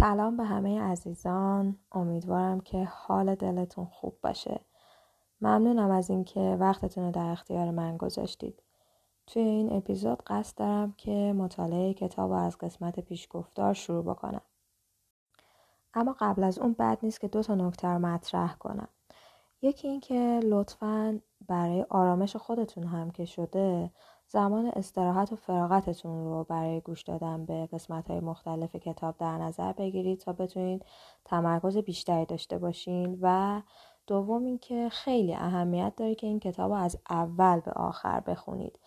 سلام به همه عزیزان. امیدوارم که حال دلتون خوب باشه. ممنونم از اینکه وقتتون رو در اختیار من گذاشتید. توی این اپیزود قصد دارم که مطالعه کتاب از قسمت پیشگفتار شروع بکنم. اما قبل از اون بد نیست که دو تا نکته رو مطرح کنم. یکی اینکه لطفا برای آرامش خودتون هم که شده زمان استراحت و فراغتتون رو برای گوش دادن به قسمت های مختلف کتاب در نظر بگیرید تا بتونید تمرکز بیشتری داشته باشین و دوم اینکه خیلی اهمیت داره که این کتاب رو از اول به آخر بخونید.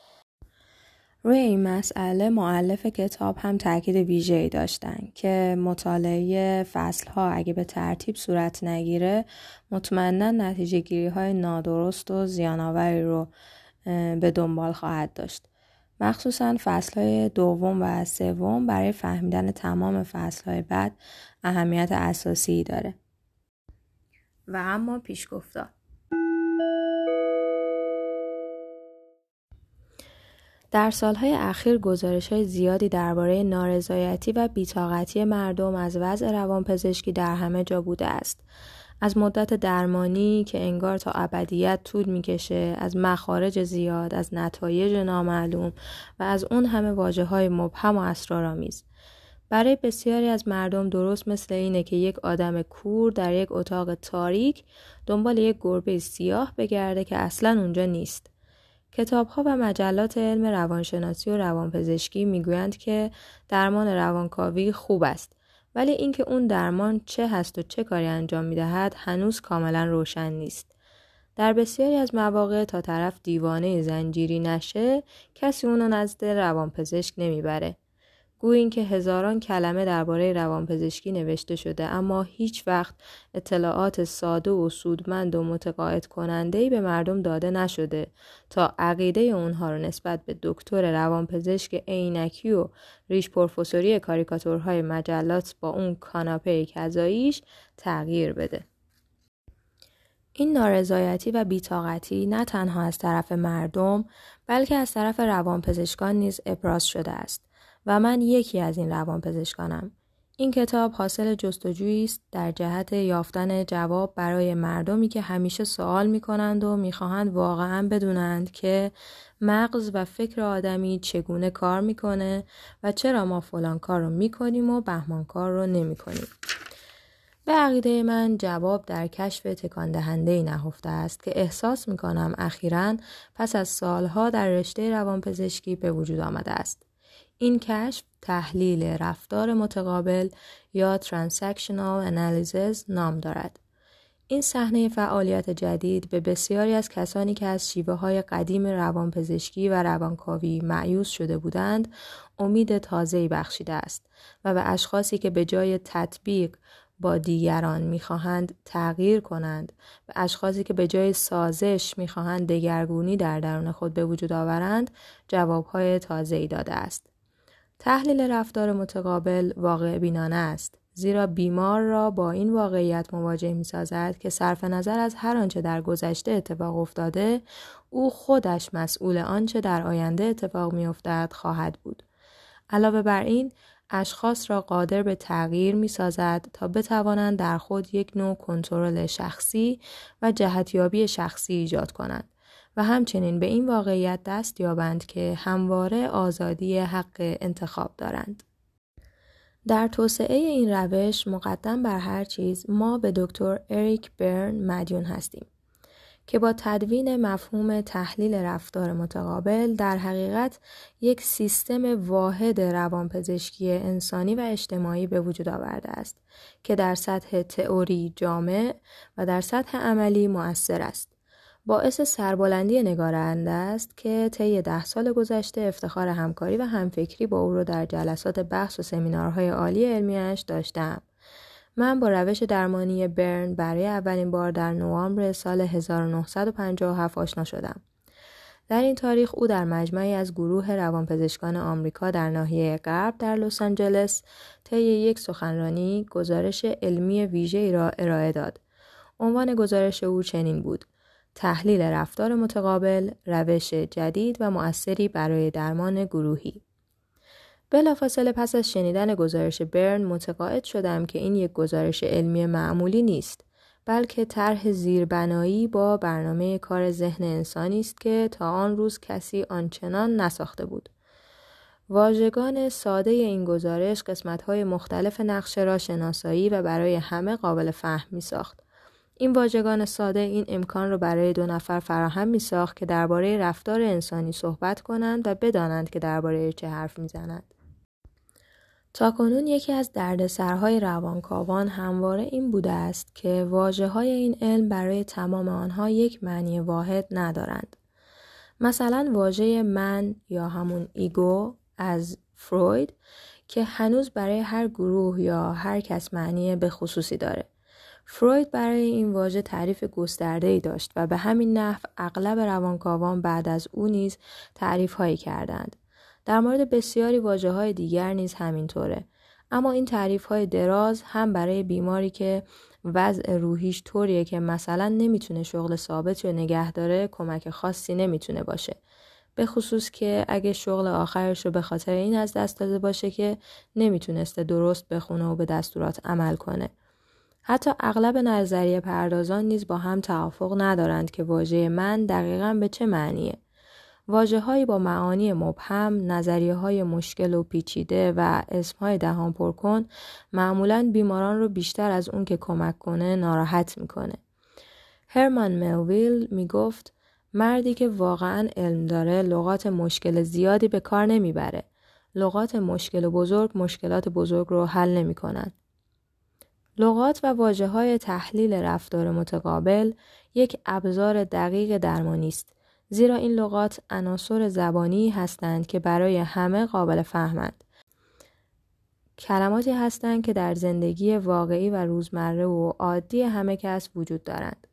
روی این مسئله معلف کتاب هم تاکید ویژه‌ای داشتن که مطالعه فصل ها اگه به ترتیب صورت نگیره مطمئنا نتیجه گیری های نادرست و زیانآوری رو به دنبال خواهد داشت. مخصوصا فصل های دوم و سوم برای فهمیدن تمام فصل های بعد اهمیت اساسی داره. و اما پیشگفتار در سالهای اخیر گزارش های زیادی درباره نارضایتی و بیتاقتی مردم از وضع روانپزشکی در همه جا بوده است. از مدت درمانی که انگار تا ابدیت طول می‌کشه از مخارج زیاد از نتایج نامعلوم و از اون همه واجه های مبهم و اسرارآمیز. برای بسیاری از مردم درست مثل اینه که یک آدم کور در یک اتاق تاریک دنبال یک گربه سیاه بگرده که اصلا اونجا نیست. کتاب ها و مجلات علم روانشناسی و روانپزشکی می‌گویند که درمان روانکاوی خوب است. ولی اینکه اون درمان چه هست و چه کاری انجام می‌دهد هنوز کاملا روشن نیست. در بسیاری از مواقع تا طرف دیوانه زنجیری نشه کسی اونو نزد روانپزشک نمی‌بره. گویین که هزاران کلمه درباره روانپزشکی نوشته شده اما هیچ وقت اطلاعات ساده و سودمند و متقاعد کننده به مردم داده نشده تا عقیده اونها رو نسبت به دکتر روانپزشک عینکی و ریش پروفسوری کاریکاتورهای مجلات با اون کاناپه کذاییش تغییر بده. این نارضایتی و بیتاقتی نه تنها از طرف مردم بلکه از طرف روانپزشکان نیز ابراز شده است. و من یکی از این روانپزشکانم. این کتاب حاصل جستجویی است در جهت یافتن جواب برای مردمی که همیشه سوال می کنند و می‌خواهند واقعا بدونند که مغز و فکر آدمی چگونه کار می‌کنه و چرا ما فلان کار رو می‌کنیم و بهمان کار رو نمی کنیم. به عقیده من جواب در کشف تکان دهنده نهفته است که احساس می کنم اخیرا پس از سالها در رشته روانپزشکی به وجود آمده است. این کشف تحلیل رفتار متقابل یا Transactional Analysis نام دارد. این صحنه فعالیت جدید به بسیاری از کسانی که از شیوه های قدیم روانپزشکی و روانکاوی معیوز شده بودند امید تازه‌ای بخشیده است و به اشخاصی که به جای تطبیق با دیگران می‌خواهند تغییر کنند و اشخاصی که به جای سازش می‌خواهند دگرگونی در درون خود به وجود آورند جوابهای تازه‌ای داده است. تحلیل رفتار متقابل واقع بینانه است زیرا بیمار را با این واقعیت مواجه می سازد که صرف نظر از هر آنچه در گذشته اتفاق افتاده او خودش مسئول آنچه در آینده اتفاق می افتد خواهد بود. علاوه بر این اشخاص را قادر به تغییر می سازد تا بتوانند در خود یک نوع کنترل شخصی و جهتیابی شخصی ایجاد کنند. و همچنین به این واقعیت دست یابند که همواره آزادی حق انتخاب دارند. در توسعه این روش مقدم بر هر چیز ما به دکتر اریک برن مدیون هستیم که با تدوین مفهوم تحلیل رفتار متقابل در حقیقت یک سیستم واحد روانپزشکی انسانی و اجتماعی به وجود آورده است که در سطح تئوری جامع و در سطح عملی مؤثر است. باعث سربلندی نگارنده است که طی ده سال گذشته افتخار همکاری و همفکری با او را در جلسات بحث و سمینارهای عالی علمیش داشتم. من با روش درمانی برن برای اولین بار در نوامبر سال 1957 آشنا شدم. در این تاریخ او در مجمعی از گروه روانپزشکان آمریکا در ناحیه غرب در لس آنجلس طی یک سخنرانی گزارش علمی ویژه‌ای را ارائه داد. عنوان گزارش او چنین بود: تحلیل رفتار متقابل روش جدید و مؤثری برای درمان گروهی بلافاصله پس از شنیدن گزارش برن متقاعد شدم که این یک گزارش علمی معمولی نیست بلکه طرح زیربنایی با برنامه کار ذهن انسانی است که تا آن روز کسی آنچنان نساخته بود واژگان ساده این گزارش قسمت‌های مختلف نقشه را شناسایی و برای همه قابل فهم می ساخت. این واژگان ساده این امکان را برای دو نفر فراهم می ساخت که درباره رفتار انسانی صحبت کنند و بدانند که درباره چه حرف می‌زنند. کنون یکی از دردسرهای روانکاوان همواره این بوده است که واجه های این علم برای تمام آنها یک معنی واحد ندارند. مثلا واژه من یا همون ایگو از فروید که هنوز برای هر گروه یا هر کس معنی به خصوصی داره. فروید برای این واژه تعریف گسترده ای داشت و به همین نحو اغلب روانکاوان بعد از او نیز تعریف هایی کردند. در مورد بسیاری واجه های دیگر نیز همینطوره. اما این تعریف های دراز هم برای بیماری که وضع روحیش طوریه که مثلا نمی‌تونه شغل ثابت رو نگه داره کمک خاصی نمی‌تونه باشه. به خصوص که اگه شغل آخرش رو به خاطر این از دست داده باشه که نمی‌تونسته درست بخونه و به دستورات عمل کنه. حتی اغلب نظریه پردازان نیز با هم توافق ندارند که واژه من دقیقا به چه معنیه. واجه با معانی مبهم، نظریه های مشکل و پیچیده و اسم های دهان پر کن معمولا بیماران رو بیشتر از اون که کمک کنه ناراحت می‌کنه. هرمان ملویل می‌گفت مردی که واقعا علم داره لغات مشکل زیادی به کار نمی‌بره. لغات مشکل و بزرگ مشکلات بزرگ رو حل نمی‌کنن. لغات و واجه های تحلیل رفتار متقابل یک ابزار دقیق درمانی است زیرا این لغات عناصر زبانی هستند که برای همه قابل فهمند. کلماتی هستند که در زندگی واقعی و روزمره و عادی همه کس وجود دارند.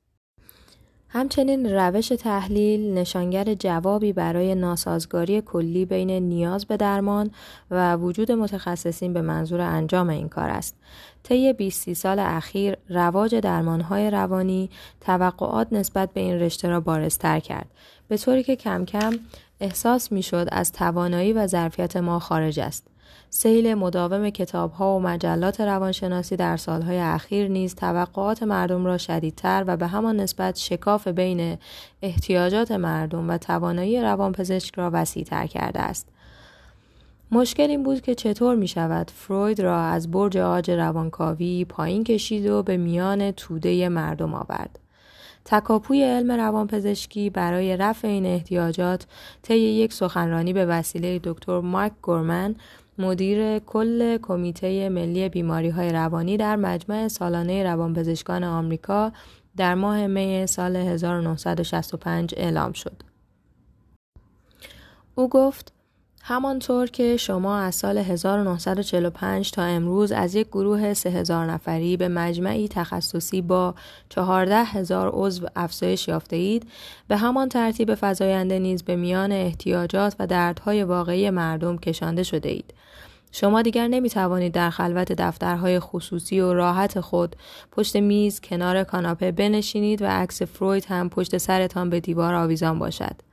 همچنین روش تحلیل نشانگر جوابی برای ناسازگاری کلی بین نیاز به درمان و وجود متخصصین به منظور انجام این کار است. طی 20 سال اخیر رواج درمانهای روانی توقعات نسبت به این رشته را بارزتر کرد به طوری که کم کم احساس می‌شد از توانایی و ظرفیت ما خارج است. سیل مداوم کتاب ها و مجلات روانشناسی در سالهای اخیر نیز توقعات مردم را شدیدتر و به همان نسبت شکاف بین احتیاجات مردم و توانایی روانپزشک را وسیعتر کرده است. مشکل این بود که چطور می شود فروید را از برج آج روانکاوی پایین کشید و به میان توده مردم آورد. تکاپوی علم روانپزشکی برای رفع این احتیاجات طی یک سخنرانی به وسیله دکتر مارک گورمن مدیر کل کمیته ملی بیماری های روانی در مجمع سالانه روانپزشکان آمریکا در ماه می سال 1965 اعلام شد. او گفت همانطور که شما از سال 1945 تا امروز از یک گروه 3000 نفری به مجمعی تخصصی با 14 هزار عضو افزایش یافته اید به همان ترتیب فضاینده نیز به میان احتیاجات و دردهای واقعی مردم کشانده شده اید. شما دیگر نمی توانید در خلوت دفترهای خصوصی و راحت خود پشت میز کنار کاناپه بنشینید و عکس فروید هم پشت سرتان به دیوار آویزان باشد.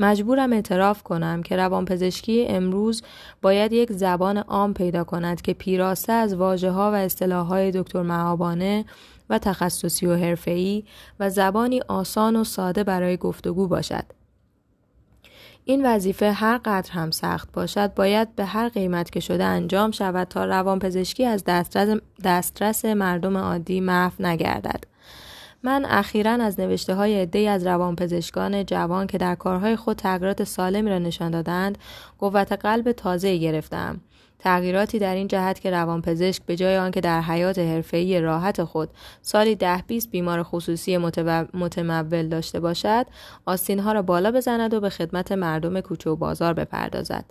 مجبورم اعتراف کنم که روانپزشکی امروز باید یک زبان عام پیدا کند که پیراسته از واجه ها و اصطلاح های دکتر معابانه و تخصصی و حرفه‌ای و زبانی آسان و ساده برای گفتگو باشد. این وظیفه هر قدر هم سخت باشد باید به هر قیمت که شده انجام شود تا روانپزشکی از دسترس, دسترس مردم عادی محو نگردد. من اخیرا از نوشته های عده از روانپزشکان جوان که در کارهای خود تغییرات سالمی را نشان دادند قوت قلب تازه گرفتم. تغییراتی در این جهت که روانپزشک به جای آنکه در حیات حرفه‌ای راحت خود سالی ده 20 بیمار خصوصی متمول داشته باشد آستینها را بالا بزند و به خدمت مردم کوچه و بازار بپردازد.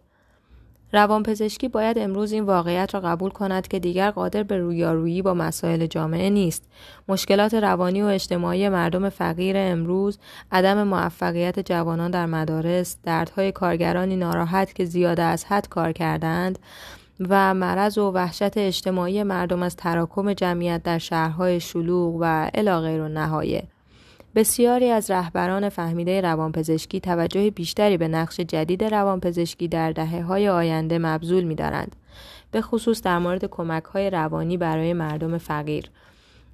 روانپزشکی باید امروز این واقعیت را قبول کند که دیگر قادر به رویارویی با مسائل جامعه نیست. مشکلات روانی و اجتماعی مردم فقیر امروز، عدم موفقیت جوانان در مدارس، دردهای کارگرانی ناراحت که زیاده از حد کار کردند و مرض و وحشت اجتماعی مردم از تراکم جمعیت در شهرهای شلوغ و الی غیر نهایه بسیاری از رهبران فهمیده روانپزشکی توجه بیشتری به نقش جدید روانپزشکی در دهه های آینده مبذول می دارند. به خصوص در مورد کمک های روانی برای مردم فقیر.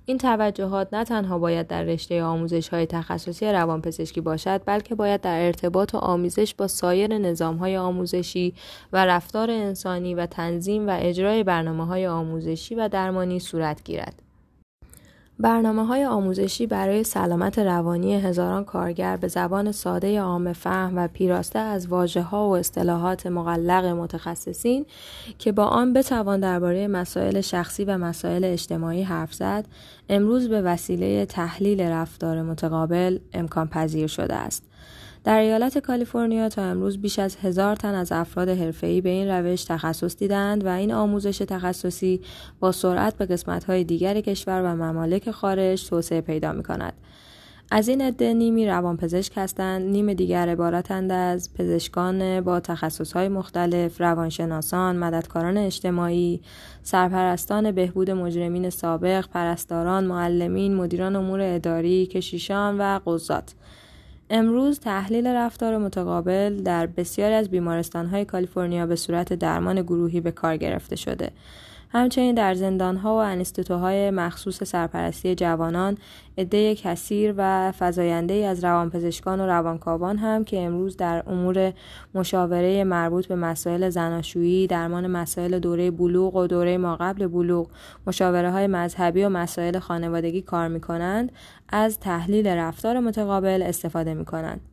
این توجهات نه تنها باید در رشته آموزش های تخصصی روانپزشکی باشد بلکه باید در ارتباط و آموزش با سایر نظام های آموزشی و رفتار انسانی و تنظیم و اجرای برنامه های آموزشی و درمانی صورت گیرد. برنامه های آموزشی برای سلامت روانی هزاران کارگر به زبان ساده عام فهم و پیراسته از واجه ها و اصطلاحات مقلق متخصصین که با آن بتوان درباره مسائل شخصی و مسائل اجتماعی حرف زد امروز به وسیله تحلیل رفتار متقابل امکان پذیر شده است. در ایالت کالیفرنیا تا امروز بیش از هزار تن از افراد حرفه‌ای به این روش تخصص دیدند و این آموزش تخصصی با سرعت به قسمت‌های دیگر کشور و ممالک خارج توسعه پیدا می‌کند. از این عده نیمی روانپزشک هستند نیم دیگر عبارتند از پزشکان با تخصصهای مختلف روانشناسان مددکاران اجتماعی سرپرستان بهبود مجرمین سابق پرستاران معلمین مدیران امور اداری کشیشان و قضات امروز تحلیل رفتار متقابل در بسیاری از بیمارستانهای کالیفرنیا به صورت درمان گروهی به کار گرفته شده. همچنین در زندانها و انستیتوهای مخصوص سرپرستی جوانان عده کثیر و فزاینده از روانپزشکان و روانکاوان هم که امروز در امور مشاوره مربوط به مسائل زناشویی، درمان مسائل دوره بلوغ و دوره ما قبل بلوغ، مشاوره های مذهبی و مسائل خانوادگی کار می کنند، از تحلیل رفتار متقابل استفاده می کنند.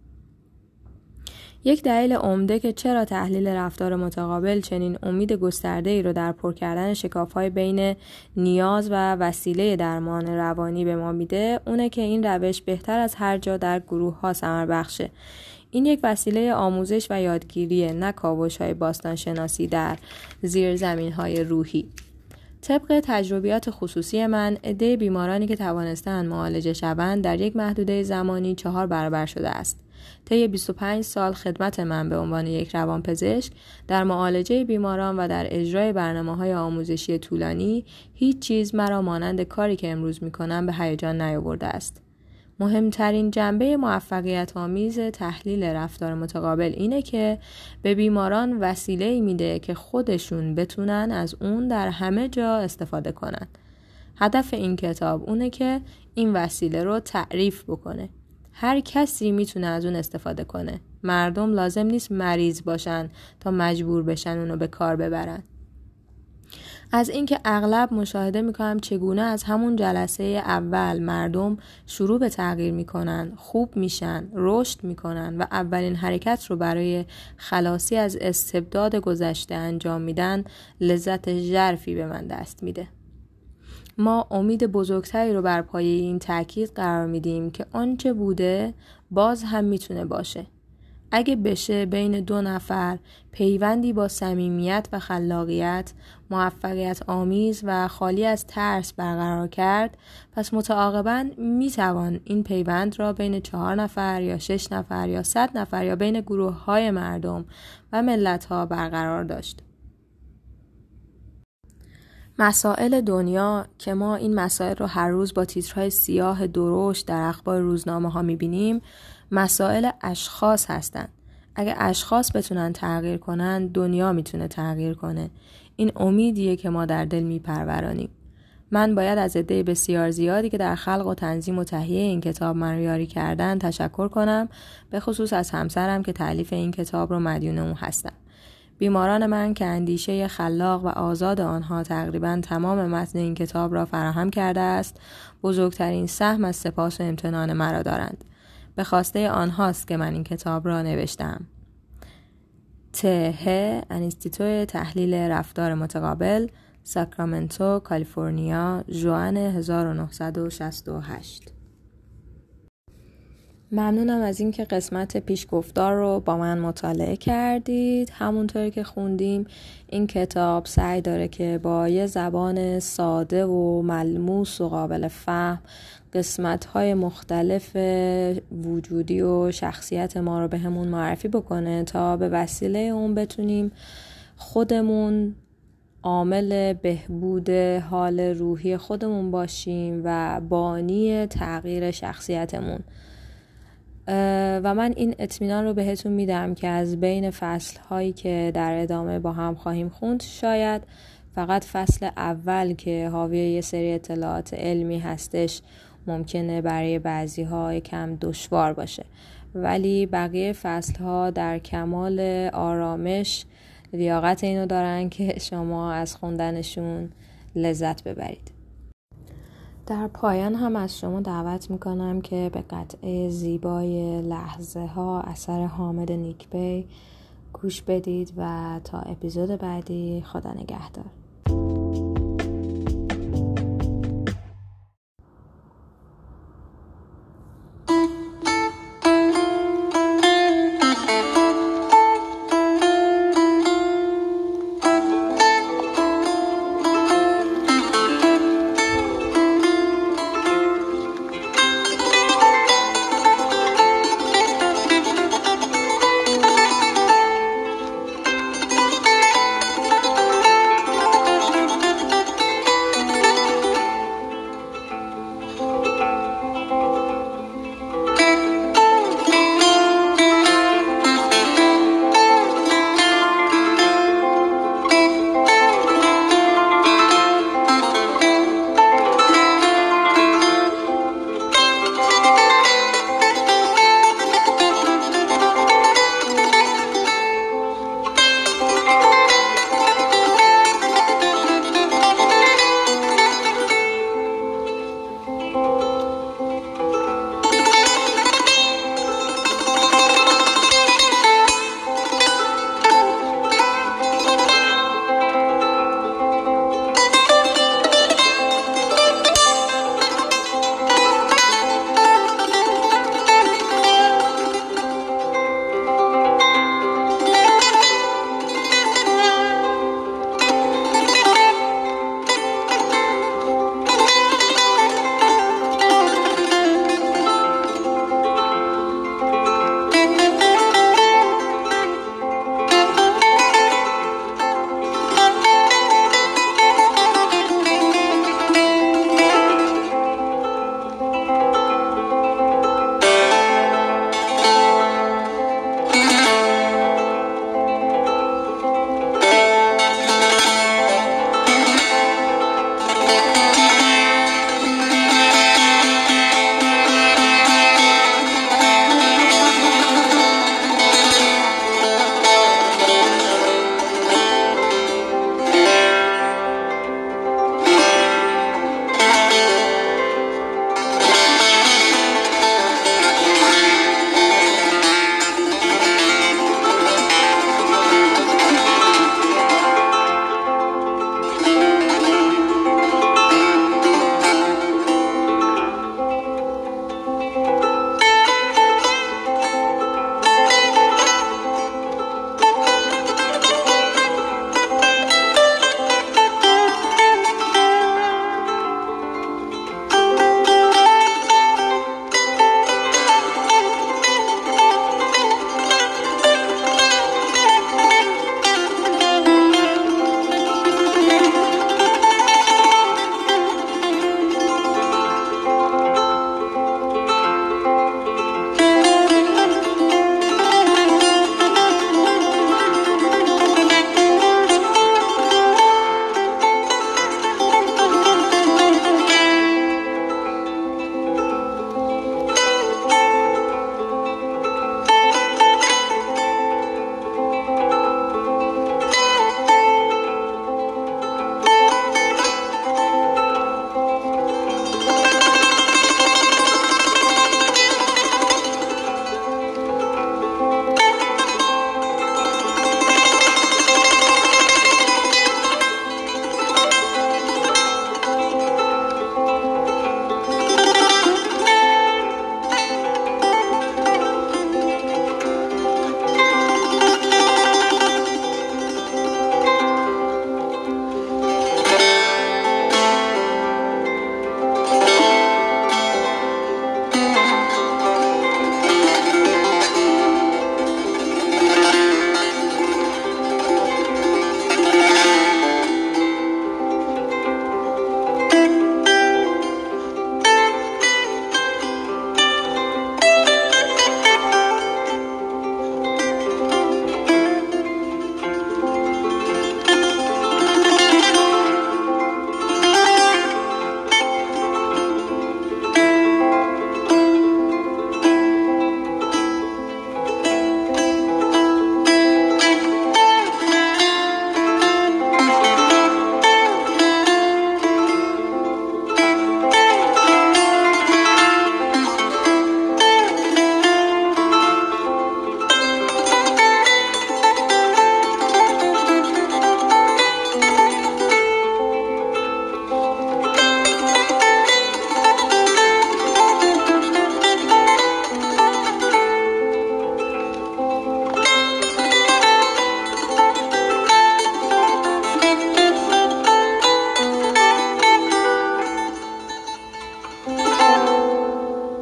یک دلیل عمده که چرا تحلیل رفتار متقابل چنین امید گسترده ای رو در پر کردن های بین نیاز و وسیله درمان روانی به ما میده اونه که این روش بهتر از هر جا در گروه ها سمر بخشه این یک وسیله آموزش و یادگیریه نه کاوش های باستان شناسی در زیر زمین های روحی. طبق تجربیات خصوصی من عده بیمارانی که توانستند معالجه شوند در یک محدوده زمانی چهار برابر شده است. طی 25 سال خدمت من به عنوان یک روانپزشک در معالجه بیماران و در اجرای برنامه های آموزشی طولانی هیچ چیز مرا مانند کاری که امروز می کنم به هیجان نیاورده است. مهمترین جنبه موفقیت آمیز تحلیل رفتار متقابل اینه که به بیماران وسیله میده که خودشون بتونن از اون در همه جا استفاده کنن. هدف این کتاب اونه که این وسیله رو تعریف بکنه هر کسی می‌تونه از اون استفاده کنه. مردم لازم نیست مریض باشن تا مجبور بشن اونو به کار ببرن. از اینکه اغلب مشاهده می‌کنم چگونه از همون جلسه اول مردم شروع به تغییر می‌کنن خوب میشن رشد می‌کنن و اولین حرکت رو برای خلاصی از استبداد گذشته انجام میدن لذت ژرفی به من دست میده. ما امید بزرگتری رو بر پایه این تاکید قرار میدیم که آنچه بوده باز هم می‌تونه باشه. اگه بشه بین دو نفر پیوندی با صمیمیت و خلاقیت موفقیت آمیز و خالی از ترس برقرار کرد پس متعاقبا می‌توان این پیوند را بین چهار نفر یا شش نفر یا صد نفر یا بین گروه های مردم و ملت ها برقرار داشت. مسائل دنیا که ما این مسائل رو هر روز با تیترهای سیاه درشت در اخبار روزنامه ها می‌بینیم مسائل اشخاص هستند. اگه اشخاص بتونن تغییر کنن دنیا می‌تونه تغییر کنه. این امیدیه که ما در دل میپرورانیم. من باید از عده بسیار زیادی که در خلق و تنظیم و تهیه این کتاب من یاری کردن تشکر کنم به خصوص از همسرم که تعلیف این کتاب رو مدیون اون هستم. بیماران من که اندیشه خلاق و آزاد آنها تقریبا تمام متن این کتاب را فراهم کرده است بزرگترین سهم از سپاس و امتنان مرا دارند. به خواسته آنهاست که من این کتاب را نوشتم. ته انستیتو تحلیل رفتار متقابل ساکرامنتو کالیفرنیا جوان 1968 ممنونم از اینکه قسمت پیشگفتار رو با من مطالعه کردید. همونطوری که خوندیم این کتاب سعی داره که با یه زبان ساده و ملموس و قابل فهم قسمت های مختلف وجودی و شخصیت ما رو به همون معرفی بکنه تا به وسیله اون بتونیم خودمون عامل بهبود حال روحی خودمون باشیم و بانی تغییر شخصیتمون. و من این اطمینان رو بهتون میدم که از بین فصل هایی که در ادامه با هم خواهیم خوند شاید فقط فصل اول که حاوی یه سری اطلاعات علمی هستش ممکنه برای بعضی ها کم دشوار باشه. ولی بقیه فصل ها در کمال آرامش لیاقت اینو دارن که شما از خوندنشون لذت ببرید. در پایان هم از شما دعوت می‌کنم که به قطعه زیبای لحظه ها اثر حامد نیکبی گوش بدید و تا اپیزود بعدی خدا نگهدار.